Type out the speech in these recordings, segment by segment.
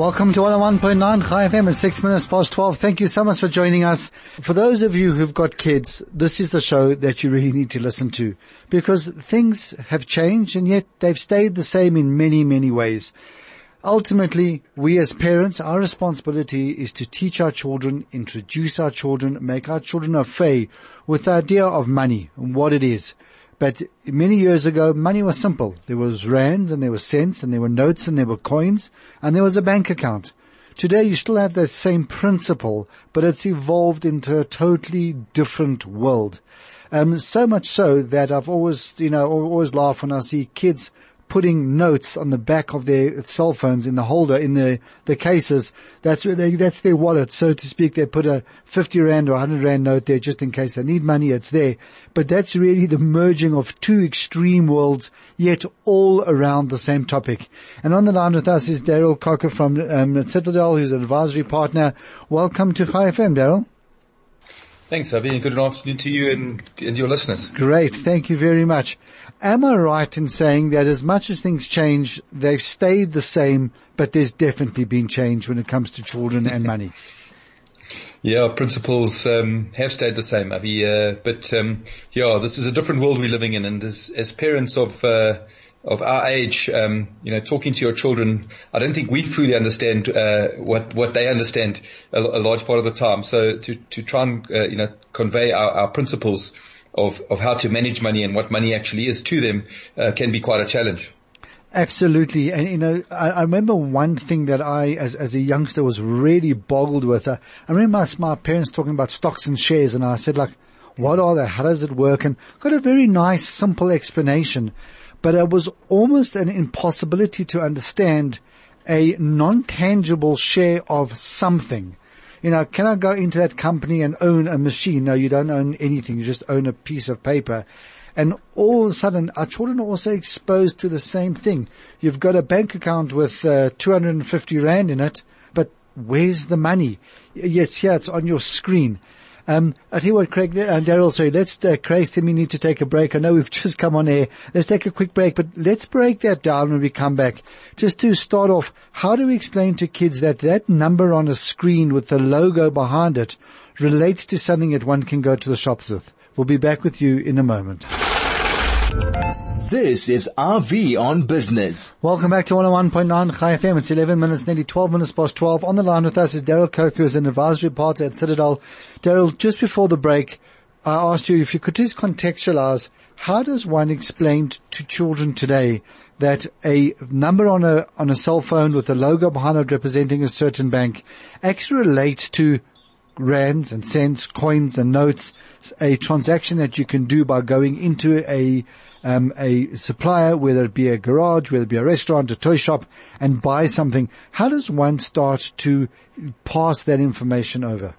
Welcome to 101.9 Chai FM at 6 minutes past 12. Thank you so much for joining us. For those of you who've got kids, this is the show that you really need to listen to because things have changed and yet they've stayed the same in many, many ways. Ultimately, we as parents, our responsibility is to teach our children, introduce our children, make our children fait with the idea of money and what it is. But many years ago, money was simple. There was rands and there were cents and there were notes and there were coins and there was a bank account. Today you still have that same principle, but it's evolved into a totally different world. Um, so much so that I've always, you know, always laugh when I see kids putting notes on the back of their cell phones in the holder, in the, the cases. That's where they, that's their wallet, so to speak. They put a 50 rand or 100 rand note there just in case they need money. It's there. But that's really the merging of two extreme worlds, yet all around the same topic. And on the line with us is Daryl Cocker from um, Citadel, who's an advisory partner. Welcome to Chai FM, Daryl. Thanks, Avi, and good afternoon to you and, and your listeners. Great. Thank you very much. Am I right in saying that as much as things change, they've stayed the same, but there's definitely been change when it comes to children and money? Yeah, principles um, have stayed the same, Avi. Uh, but um, yeah, this is a different world we're living in, and as, as parents of uh, of our age, um, you know, talking to your children, I don't think we fully understand uh, what what they understand a, a, large part of the time. So to to try and uh, you know convey our, our, principles of of how to manage money and what money actually is to them uh, can be quite a challenge. Absolutely, and you know, I, I, remember one thing that I, as as a youngster, was really boggled with. Uh, I remember my, my parents talking about stocks and shares, and I said, like, what are they? How does it work? And got a very nice, simple explanation but it was almost an impossibility to understand a non-tangible share of something. You know, can I go into that company and own a machine? No, you don't own anything. You just own a piece of paper. And all of a sudden, our children are also exposed to the same thing. You've got a bank account with uh, 250 rand in it, but where's the money? Yes, here it's on your screen. Um, I tell you what, Craig and uh, Daryl, sorry, let's, uh, Craig, we need to take a break. I know we've just come on air. Let's take a quick break, but let's break that down when we come back. Just to start off, how do we explain to kids that that number on a screen with the logo behind it relates to something that one can go to the shops with? We'll be back with you in a moment. This is RV on Business. Welcome back to 101.9 Chai FM. It's 11 minutes, nearly 12 minutes past 12. On the line with us is Daryl Coker, who's an advisory partner at Citadel. Daryl, just before the break, I asked you if you could just contextualize how does one explain to children today that a number on a on a cell phone with a logo behind it representing a certain bank actually relates to rands and cents, coins and notes, a transaction that you can do by going into a um, a supplier, whether it be a garage, whether it be a restaurant, a toy shop, and buy something. How does one start to pass that information over?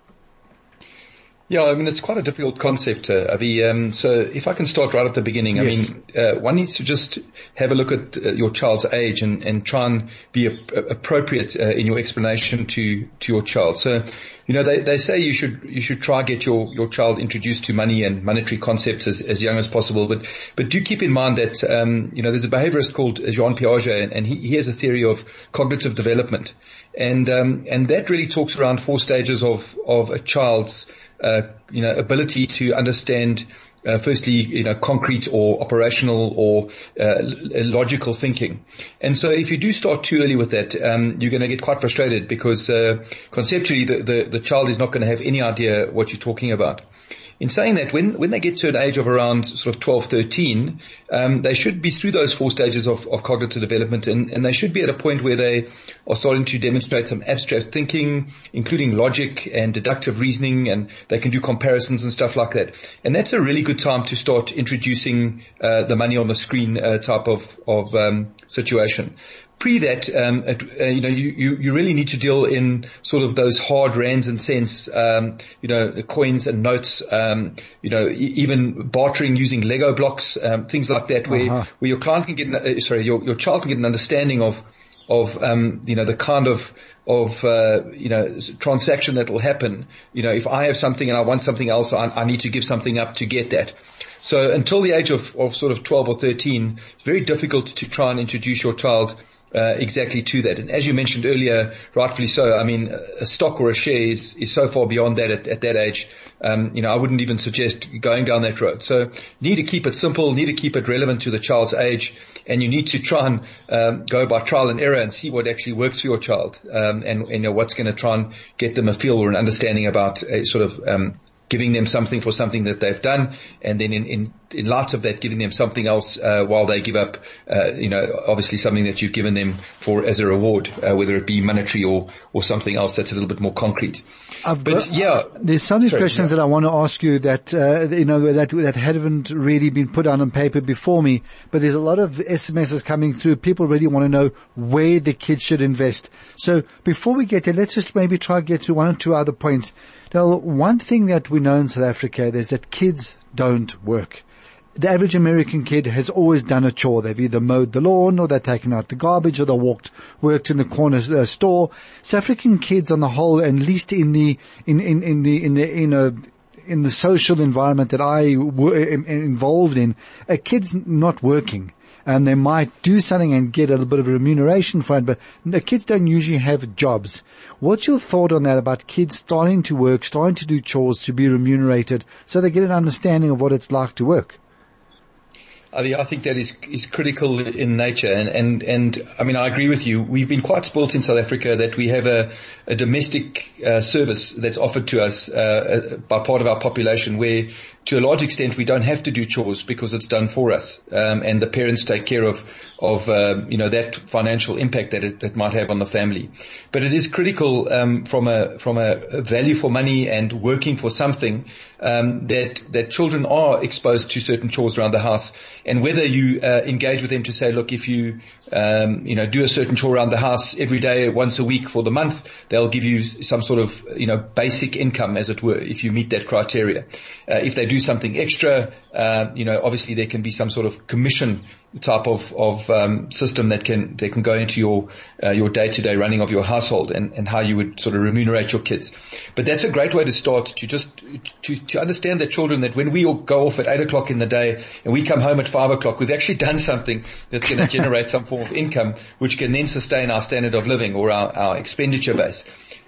Yeah, I mean, it's quite a difficult concept, uh, Avi. Um, so if I can start right at the beginning, yes. I mean, uh, one needs to just have a look at uh, your child's age and, and try and be a, a, appropriate uh, in your explanation to, to your child. So, you know, they, they say you should, you should try get your, your child introduced to money and monetary concepts as, as young as possible. But, but do keep in mind that, um, you know, there's a behaviorist called Jean Piaget and, and he, he has a theory of cognitive development. And, um, and that really talks around four stages of, of a child's uh, you know, ability to understand uh, firstly, you know, concrete or operational or uh, logical thinking. And so if you do start too early with that, um, you're going to get quite frustrated because uh, conceptually the, the, the, child is not going to have any idea what you're talking about. In saying that, when, when they get to an age of around sort of 12, 13, um, they should be through those four stages of, of cognitive development and, and they should be at a point where they are starting to demonstrate some abstract thinking, including logic and deductive reasoning, and they can do comparisons and stuff like that. And that's a really good time to start introducing uh, the money on the screen uh, type of, of um, situation. Pre that, um, uh, you know, you, you, you, really need to deal in sort of those hard rands and cents, um, you know, coins and notes, um, you know, e- even bartering using Lego blocks, um, things like that, where uh-huh. where your client can get, uh, sorry, your your child can get an understanding of of um, you know the kind of of uh, you know transaction that will happen. You know, if I have something and I want something else, I, I, need to give something up to get that. So until the age of, of sort of 12 or 13, it's very difficult to try and introduce your child uh, exactly to that. And as you mentioned earlier, rightfully so, I mean, a stock or a share is, is so far beyond that at, at that age. Um, you know, I wouldn't even suggest going down that road. So need to keep it simple, need to keep it relevant to the child's age, and you need to try and um, go by trial and error and see what actually works for your child, um, and, and you know, what's going to try and get them a feel or an understanding about a sort of um, giving them something for something that they've done, and then in, in, in light of that, giving them something else uh, while they give up, uh, you know, obviously something that you've given them for as a reward, uh, whether it be monetary or or something else that's a little bit more concrete. I've but got, yeah, there's so many sorry, questions yeah. that I want to ask you that uh, you know that that haven't really been put down on paper before me, but there's a lot of SMSs coming through. People really want to know where the kids should invest. So before we get there, let's just maybe try to get to one or two other points. Now, one thing that we know in South Africa is that kids don't work. The average American kid has always done a chore. They've either mowed the lawn or they've taken out the garbage or they walked, worked in the corner uh, store. South African kids on the whole, at least in the, in, in, in the, in the, in a, in the social environment that I am involved in, a kid's not working and they might do something and get a little bit of remuneration for it, but the kids don't usually have jobs. What's your thought on that about kids starting to work, starting to do chores to be remunerated so they get an understanding of what it's like to work? I, think that is is critical in nature, and and and I mean I agree with you. We've been quite spoilt in South Africa that we have a a domestic uh, service that's offered to us uh, uh by part of our population, where to a large extent, we don't have to do chores because it's done for us, um, and the parents take care of of um, you know that financial impact that it, it, might have on the family. But it is critical um, from a from a value for money and working for something um, that that children are exposed to certain chores around the house, and whether you uh, engage with them to say, look, if you um, you know do a certain chore around the house every day, once a week for the month, they'll give you some sort of you know basic income, as it were, if you meet that criteria. Uh, if they do something extra, uh, you know, obviously there can be some sort of commission type of, of um, system that can that can go into your uh, your day to day running of your household and, and how you would sort of remunerate your kids. But that's a great way to start to just to, to understand that children that when we all go off at eight o'clock in the day and we come home at five o'clock, we've actually done something that's going to generate some form of income, which can then sustain our standard of living or our, our expenditure base.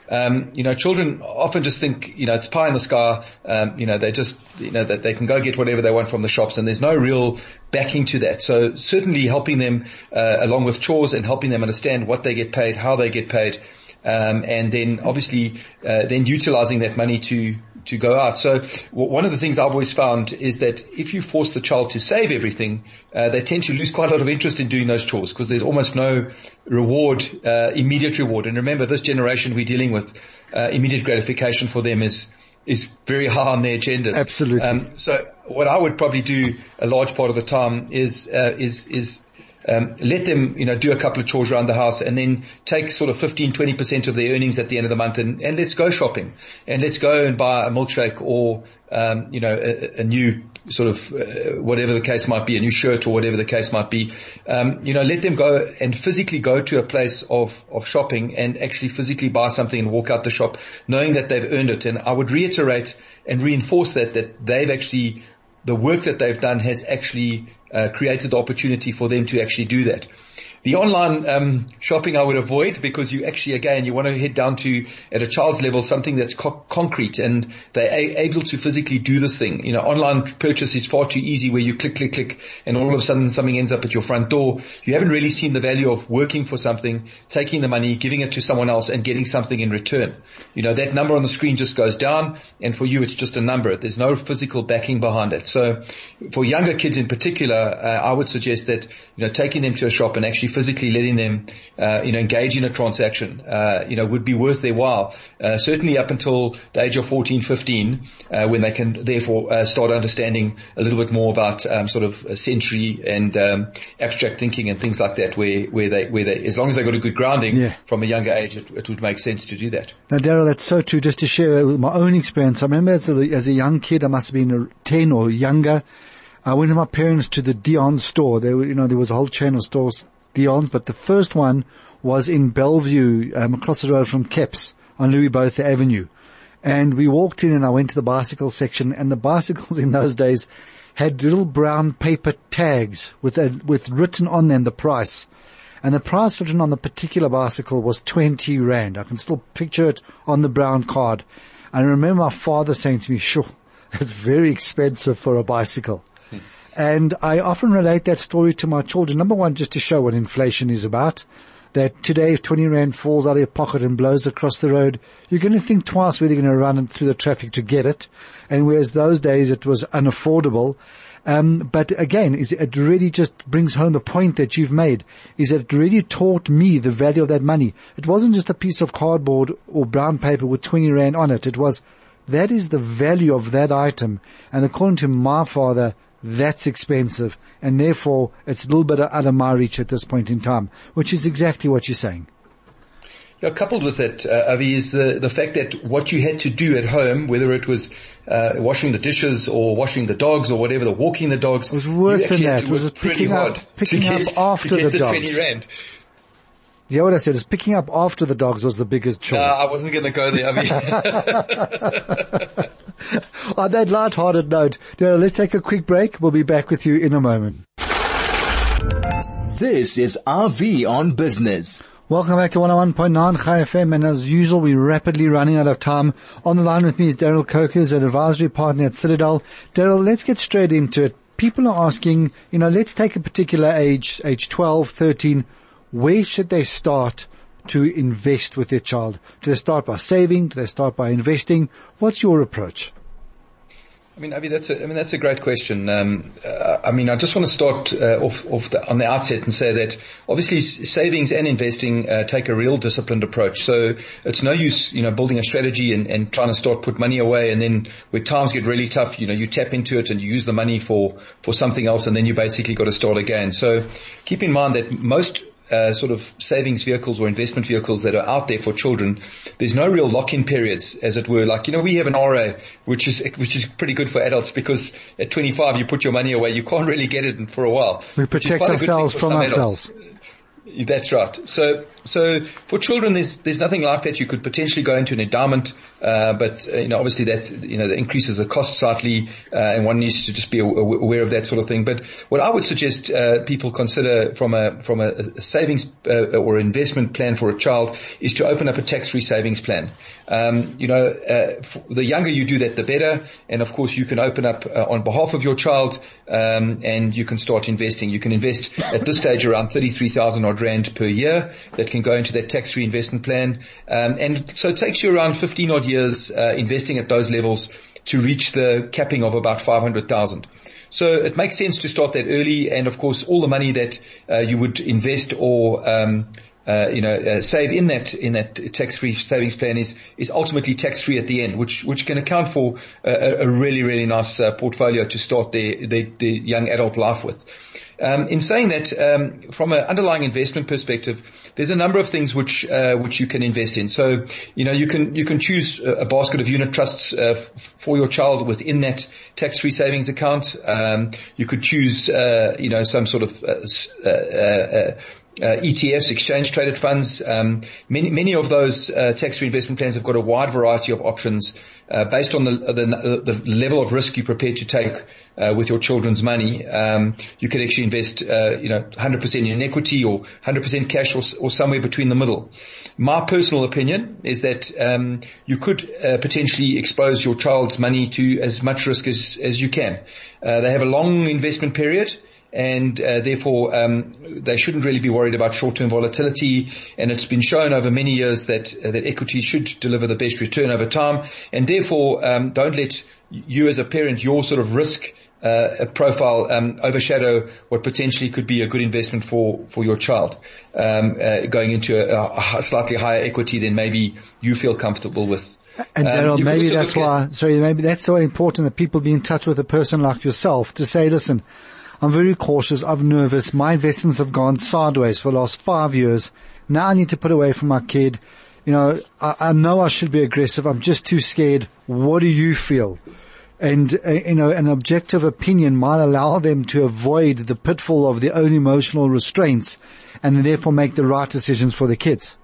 Um, you know, children often just think, you know, it's pie in the sky. Um, you know, they just, you know, that they can go get whatever they want from the shops and there's no real backing to that. So certainly helping them, uh, along with chores and helping them understand what they get paid, how they get paid, um, and then obviously, uh, then utilizing that money to, to go out. So one of the things I've always found is that if you force the child to save everything, uh, they tend to lose quite a lot of interest in doing those chores because there's almost no reward, uh, immediate reward. And remember, this generation we're dealing with, uh, immediate gratification for them is is very high on their agendas. Absolutely. Um, so what I would probably do a large part of the time is uh, is is um, let them, you know, do a couple of chores around the house and then take sort of 15, 20% of their earnings at the end of the month and, and let's go shopping and let's go and buy a milkshake or, um, you know, a, a, new sort of, uh, whatever the case might be, a new shirt or whatever the case might be. Um, you know, let them go and physically go to a place of, of shopping and actually physically buy something and walk out the shop knowing that they've earned it. And I would reiterate and reinforce that, that they've actually the work that they've done has actually uh, created the opportunity for them to actually do that. The online um, shopping I would avoid because you actually, again, you want to head down to, at a child's level, something that's co- concrete and they're a- able to physically do this thing. You know, online purchase is far too easy where you click, click, click and all of a sudden something ends up at your front door. You haven't really seen the value of working for something, taking the money, giving it to someone else and getting something in return. You know, that number on the screen just goes down and for you it's just a number. There's no physical backing behind it. So for younger kids in particular, uh, I would suggest that, you know, taking them to a shop and actually physically letting them, uh, you know, engage in a transaction, uh, you know, would be worth their while. Uh, certainly up until the age of 14, 15, uh, when they can therefore uh, start understanding a little bit more about um, sort of sensory and um, abstract thinking and things like that, where where they where they as long as they got a good grounding yeah. from a younger age, it, it, would make sense to do that. Now, Daryl, that's so true. Just to share my own experience, I remember as a, as a young kid, I must have been 10 or younger. I went with my parents to the Dion store. There, you know, there was a whole chain of stores, Dion's, but the first one was in Bellevue, um, across the road from Keps on Louis Botha Avenue. And we walked in and I went to the bicycle section and the bicycles in those days had little brown paper tags with a, with written on them the price. And the price written on the particular bicycle was 20 rand. I can still picture it on the brown card. And I remember my father saying to me, sure, it's very expensive for a bicycle. And I often relate that story to my children. Number one, just to show what inflation is about. That today, if 20 rand falls out of your pocket and blows across the road, you're going to think twice whether you're going to run through the traffic to get it. And whereas those days it was unaffordable. Um, but again, is it really just brings home the point that you've made, is that it really taught me the value of that money. It wasn't just a piece of cardboard or brown paper with 20 rand on it. It was, that is the value of that item. And according to my father, that's expensive and therefore it's a little bit out of my reach at this point in time, which is exactly what you're saying. Yeah, coupled with that, uh, Avi, is the, the fact that what you had to do at home, whether it was uh, washing the dishes or washing the dogs or whatever, the walking the dogs, it was worse than that. It was picking up, picking up after the, the dogs. 20 rand. Yeah, what I said is picking up after the dogs was the biggest chore. No, I wasn't going to go there. I mean. On that light-hearted note, now let's take a quick break. We'll be back with you in a moment. This is RV on Business. Welcome back to 101.9 Chai FM and as usual we're rapidly running out of time. On the line with me is Daryl Kokers, an advisory partner at Citadel. Daryl, let's get straight into it. People are asking, you know, let's take a particular age, age 12, 13, where should they start to invest with their child? Do they start by saving? Do they start by investing? What's your approach? I mean, Avi, that's a, I mean, that's a great question. Um, uh, I mean, I just want to start uh, off, off the, on the outset and say that obviously savings and investing uh, take a real disciplined approach. So it's no use, you know, building a strategy and, and trying to start put money away, and then when times get really tough, you know, you tap into it and you use the money for for something else, and then you basically got to start again. So keep in mind that most uh, sort of savings vehicles or investment vehicles that are out there for children, there's no real lock-in periods, as it were. Like you know, we have an RA, which is which is pretty good for adults because at 25 you put your money away, you can't really get it for a while. We protect ourselves from ourselves. Adults. That's right. So, so for children, there's there's nothing like that. You could potentially go into an endowment, uh, but uh, you know, obviously that you know that increases the cost slightly, uh, and one needs to just be aware of that sort of thing. But what I would suggest uh, people consider from a from a, savings uh, or investment plan for a child is to open up a tax-free savings plan. Um, you know, uh, the younger you do that, the better. And of course, you can open up on behalf of your child, um, and you can start investing. You can invest at this stage around thirty-three thousand odd rand per year that can go into that tax-free investment plan. Um, and so it takes you around 15 odd years uh, investing at those levels to reach the capping of about 500,000. So it makes sense to start that early, and of course, all the money that uh, you would invest or um, uh, you know, uh, save in that in that tax-free savings plan is is ultimately tax-free at the end, which which can account for a, a really really nice uh, portfolio to start their, their, their young adult life with. Um, in saying that, um, from an underlying investment perspective, there's a number of things which uh, which you can invest in. So, you know, you can you can choose a basket of unit trusts uh, f- for your child within that tax-free savings account. Um, you could choose, uh, you know, some sort of uh, ETFs, exchange traded funds. Um, many many of those uh, tax-free investment plans have got a wide variety of options uh, based on the, the, the level of risk you're prepared to take uh, with your children's money. Um, you could actually invest, uh, you know, 100% in equity or 100% cash or, or, somewhere between the middle. My personal opinion is that um, you could uh, potentially expose your child's money to as much risk as as you can. Uh they have a long investment period and uh, therefore um, they shouldn't really be worried about short-term volatility. And it's been shown over many years that uh, that equity should deliver the best return over time, and therefore um, don't let you as a parent your sort of risk uh, profile um, overshadow what potentially could be a good investment for for your child, um, uh, going into a, a, slightly higher equity than maybe you feel comfortable with. And um, maybe that's why. Sorry, maybe that's so important that people be in touch with a person like yourself to say, listen. I'm very cautious. I'm nervous. My investments have gone sideways for the last five years. Now I need to put away for my kid. You know, I, I know I should be aggressive. I'm just too scared. What do you feel? and uh, you know an objective opinion might allow them to avoid the pitfall of their own emotional restraints and therefore make the right decisions for the kids.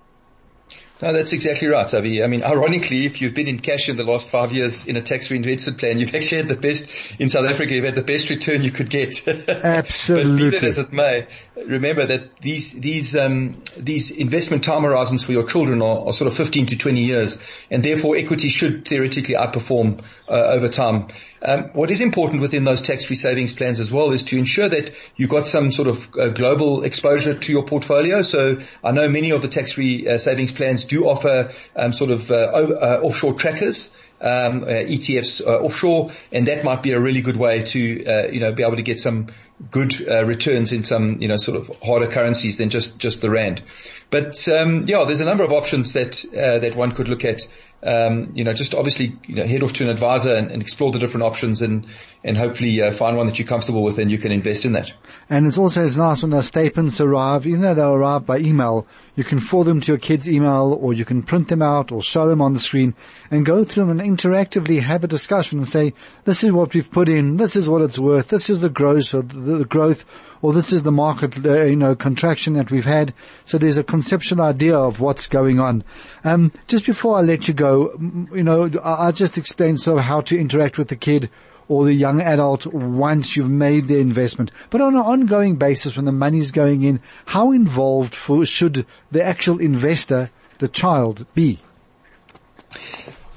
No, that's exactly right, Avi. I mean, ironically, if you've been in cash in the last five years in a tax-free investment plan, you've actually had the best, in South Africa, you've had the best return you could get. Absolutely. but be that as it may, remember that these, these, um, these investment time horizons for your children are, are, sort of 15 to 20 years, and therefore equity should theoretically outperform uh, over time. Um, what is important within those tax-free savings plans as well is to ensure that you've got some sort of uh, global exposure to your portfolio. So I know many of the tax-free uh, savings plans do offer um, sort of uh, uh, offshore trackers. Um, uh, ETFs offshore, and that might be a really good way to, you know, be able to get some good uh, returns in some, you know, sort of harder currencies than just just the rand. But um, yeah, there's a number of options that uh, that one could look at um, you know, just obviously, you know, head off to an advisor and, and explore the different options and, and hopefully uh, find one that you're comfortable with and you can invest in that. And it's also it's nice when those statements arrive, even though they arrive by email, you can forward them to your kid's email or you can print them out or show them on the screen and go through them and interactively have a discussion and say, this is what we've put in, this is what it's worth, this is the growth or the, growth or this is the market, uh, you know, contraction that we've had. So there's a conceptual idea of what's going on. Um, just before I let you go, you know, I, I just explained so how to interact with the kid or the young adult once you've made the investment. But on an ongoing basis, when the money's going in, how involved for, should the actual investor, the child, be?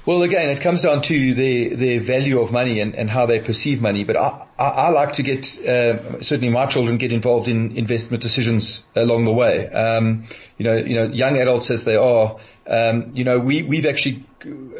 Well, again, it comes down to their, their value of money and, and how they perceive money. But I, I, I like to get, uh, certainly my children get involved in investment decisions along the way. Um, you know, you know, young adults as they are, um, you know, we, we've actually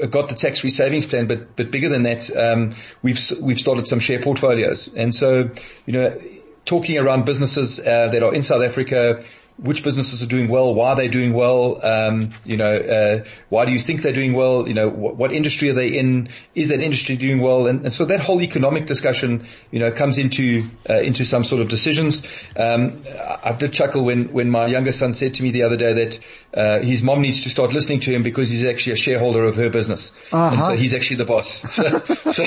got the tax-free savings plan, but, but bigger than that, um, we've, we've started some share portfolios. And so, you know, talking around businesses, uh, that are in South Africa, which businesses are doing well, why are they doing well, um, you know, uh, why do you think they're doing well, you know, what, what industry are they in, is that industry doing well, and, and, so that whole economic discussion, you know, comes into uh, into some sort of decisions. Um, I, I, did chuckle when when my younger son said to me the other day that uh, his mom needs to start listening to him because he's actually a shareholder of her business, uh-huh. and so he's actually the boss. So, so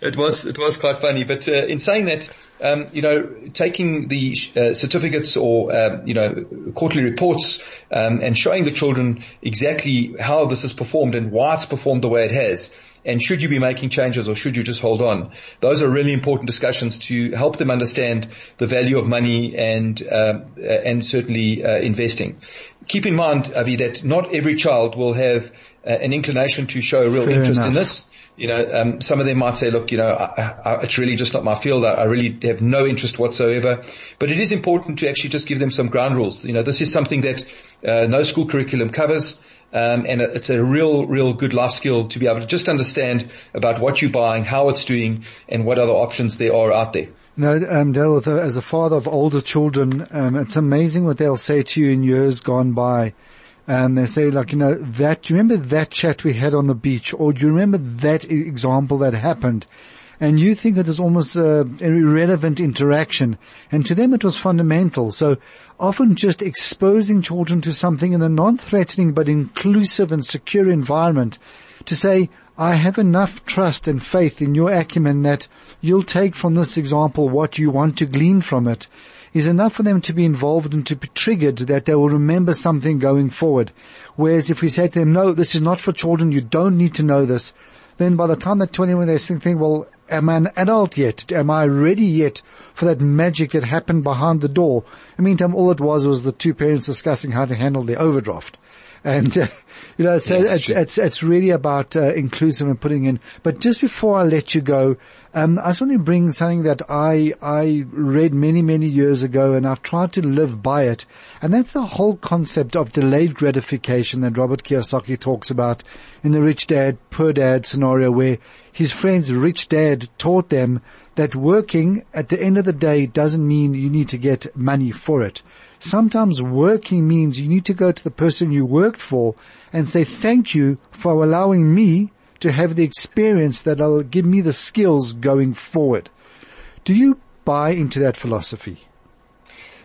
it was it was quite funny, but uh, in saying that um, you know, taking the uh, certificates or, um, you know, quarterly reports um, and showing the children exactly how this is performed and why it's performed the way it has. And should you be making changes or should you just hold on? Those are really important discussions to help them understand the value of money and uh, and certainly uh, investing. Keep in mind, Avi, that not every child will have uh, an inclination to show a real Fair interest enough. in this you know, um, some of them might say, look, you know, I, I, it's really just not my field. I, I, really have no interest whatsoever. But it is important to actually just give them some ground rules. You know, this is something that uh, no school curriculum covers. Um, and it's a real, real good life skill to be able to just understand about what you're buying, how it's doing, and what other options there are out there. No, um, Daryl, as a father of older children, um, it's amazing what they'll say to you in years gone by and they say like, you know, that, do you remember that chat we had on the beach? Or do you remember that example that happened? And you think it is almost a, an irrelevant interaction. And to them it was fundamental. So often just exposing children to something in a non-threatening but inclusive and secure environment to say, I have enough trust and faith in your acumen that you'll take from this example what you want to glean from it is enough for them to be involved and to be triggered that they will remember something going forward. Whereas if we say to them, no, this is not for children, you don't need to know this, then by the time they're 21, they think, well, am I an adult yet? Am I ready yet for that magic that happened behind the door? In the meantime, all it was was the two parents discussing how to handle their overdraft. And, uh, you know, it's, it's, it's, it's, really about uh, inclusive and putting in. But just before I let you go, um, I just want to bring something that I, I read many, many years ago and I've tried to live by it. And that's the whole concept of delayed gratification that Robert Kiyosaki talks about in the rich dad, poor dad scenario where his friend's rich dad taught them that working at the end of the day doesn't mean you need to get money for it. Sometimes working means you need to go to the person you worked for and say thank you for allowing me to have the experience that'll give me the skills going forward. Do you buy into that philosophy?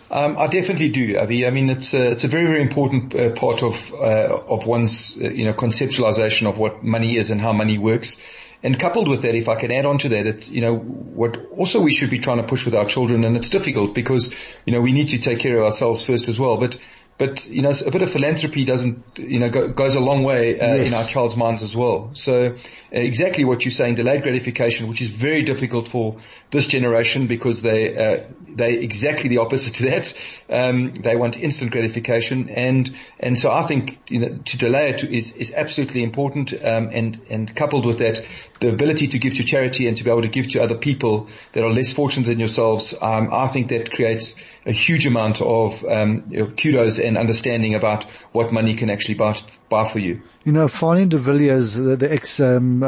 Um, I definitely do, Avi. I mean, it's a, it's a very, very important uh, part of uh, of one's uh, you know conceptualization of what money is and how money works. And coupled with that, if I can add on to that, it's, you know, what also we should be trying to push with our children, and it's difficult because, you know, we need to take care of ourselves first as well. But but you know, a bit of philanthropy doesn't, you know, go, goes a long way uh, yes. in our child's minds as well. So uh, exactly what you're saying, delayed gratification, which is very difficult for this generation because they uh, they exactly the opposite to that. Um, they want instant gratification, and and so I think you know, to delay it is is absolutely important. Um, and and coupled with that, the ability to give to charity and to be able to give to other people that are less fortunate than yourselves, um, I think that creates a huge amount of um, you know, kudos and understanding about what money can actually buy, buy for you. You know, Fanie de Villiers, the, the ex um,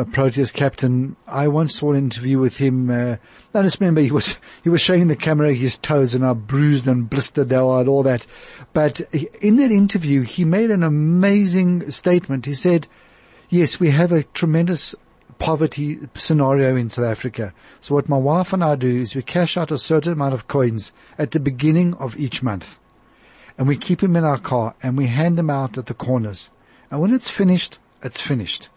captain, I once saw an interview with him. Uh, I just remember he was he was showing the camera his toes and how bruised and blistered they are and all that. But in that interview, he made an amazing statement. He said, "Yes, we have a tremendous poverty scenario in South Africa. So what my wife and I do is we cash out a certain amount of coins at the beginning of each month. And we keep them in our car and we hand them out at the corners. And when it's finished, it's finished.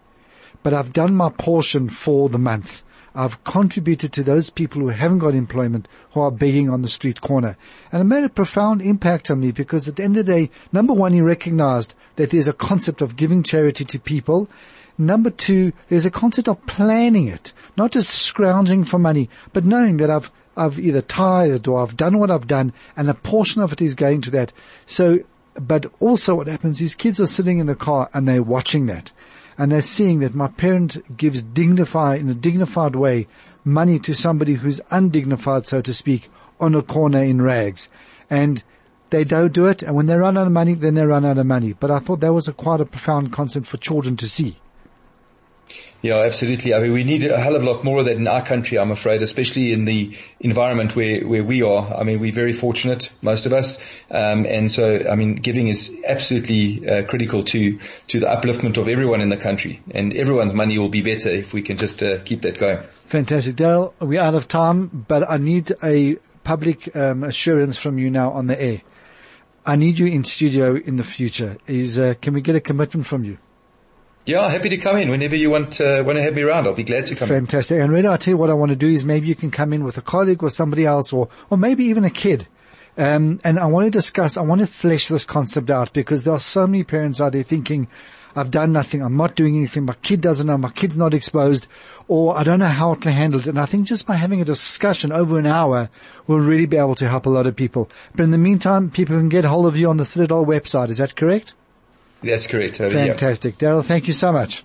But I've done my portion for the month. I've contributed to those people who haven't got employment, who are begging on the street corner. And it made a profound impact on me because at the end of the day, number one, he recognized that there's a concept of giving charity to people Number two, there's a concept of planning it, not just scrounging for money, but knowing that I've I've either tithed or I've done what I've done, and a portion of it is going to that. So, but also what happens is kids are sitting in the car and they're watching that, and they're seeing that my parent gives dignified in a dignified way money to somebody who's undignified, so to speak, on a corner in rags, and they don't do it, and when they run out of money, then they run out of money. But I thought that was a quite a profound concept for children to see. Yeah, absolutely. I mean, we need a hell of a lot more of that in our country, I'm afraid, especially in the environment where, where we are. I mean, we're very fortunate, most of us. Um, and so, I mean, giving is absolutely uh, critical to, to the upliftment of everyone in the country. And everyone's money will be better if we can just uh, keep that going. Fantastic. Daryl, we're out of time, but I need a public um, assurance from you now on the air. I need you in studio in the future. Is uh, Can we get a commitment from you? Yeah, happy to come in whenever you want uh, want to have me around. I'll be glad to come. Fantastic. And Rita, I'll tell you what I want to do is maybe you can come in with a colleague or somebody else, or or maybe even a kid. Um, and I want to discuss. I want to flesh this concept out because there are so many parents out there thinking, "I've done nothing. I'm not doing anything. My kid doesn't know. My kid's not exposed, or I don't know how to handle it." And I think just by having a discussion over an hour will really be able to help a lot of people. But in the meantime, people can get hold of you on the Citadel website. Is that correct? That's correct. Fantastic. Daryl, thank you so much.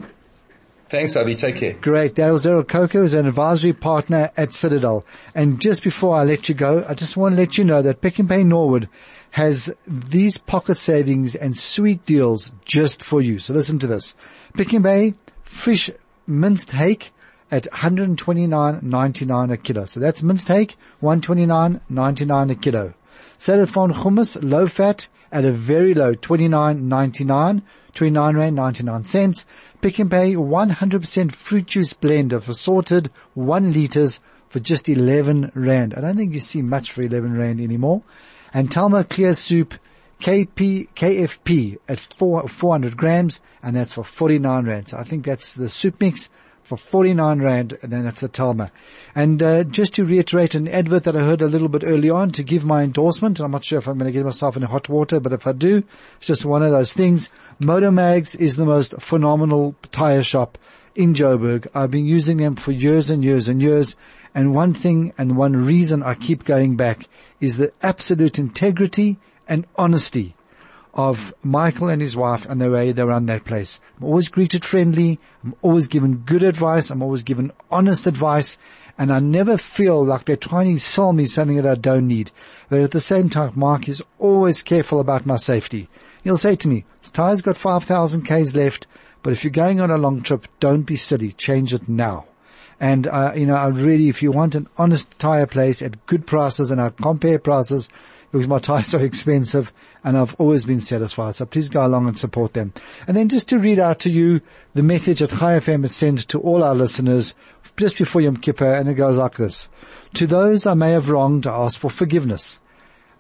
Thanks, Avi. Take care. Great. Daryl Daryl Coco is an advisory partner at Citadel. And just before I let you go, I just want to let you know that Pick n Pay Norwood has these pocket savings and sweet deals just for you. So listen to this. Pick n Pay fish minced hake at 129.99 a kilo. So that's minced hake, 129.99 a kilo. Salad phone hummus, low fat, at a very low 29.99, 29 rand 99 cents. Pick n Pay 100% fruit juice blend of assorted 1 liters for just 11 rand. I don't think you see much for 11 rand anymore. And Telma clear soup KP, KFP at 4, 400 grams and that's for 49 rand. So I think that's the soup mix for 49 Rand, and then that's the Telma. And uh, just to reiterate an advert that I heard a little bit early on to give my endorsement, I'm not sure if I'm going to get myself in hot water, but if I do, it's just one of those things. Motomags is the most phenomenal tire shop in Joburg. I've been using them for years and years and years. And one thing and one reason I keep going back is the absolute integrity and honesty of Michael and his wife and the way they run that place. I'm always greeted friendly. I'm always given good advice. I'm always given honest advice. And I never feel like they're trying to sell me something that I don't need. But at the same time, Mark is always careful about my safety. He'll say to me, tire's got 5,000 Ks left, but if you're going on a long trip, don't be silly. Change it now. And, uh, you know, I really, if you want an honest tire place at good prices and I compare prices, because my tires are expensive and I've always been satisfied. So please go along and support them. And then just to read out to you the message that Chai FM has sent to all our listeners just before Yom Kippur and it goes like this. To those I may have wronged, I ask for forgiveness.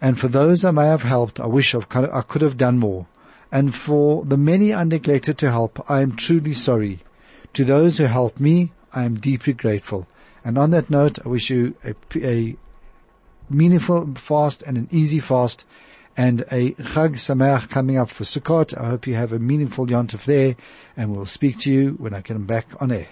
And for those I may have helped, I wish I could have done more. And for the many I neglected to help, I am truly sorry. To those who helped me, I am deeply grateful. And on that note, I wish you a, a meaningful fast and an easy fast and a Chag Sameach coming up for Sukkot. I hope you have a meaningful Yontif there and we'll speak to you when I come back on air.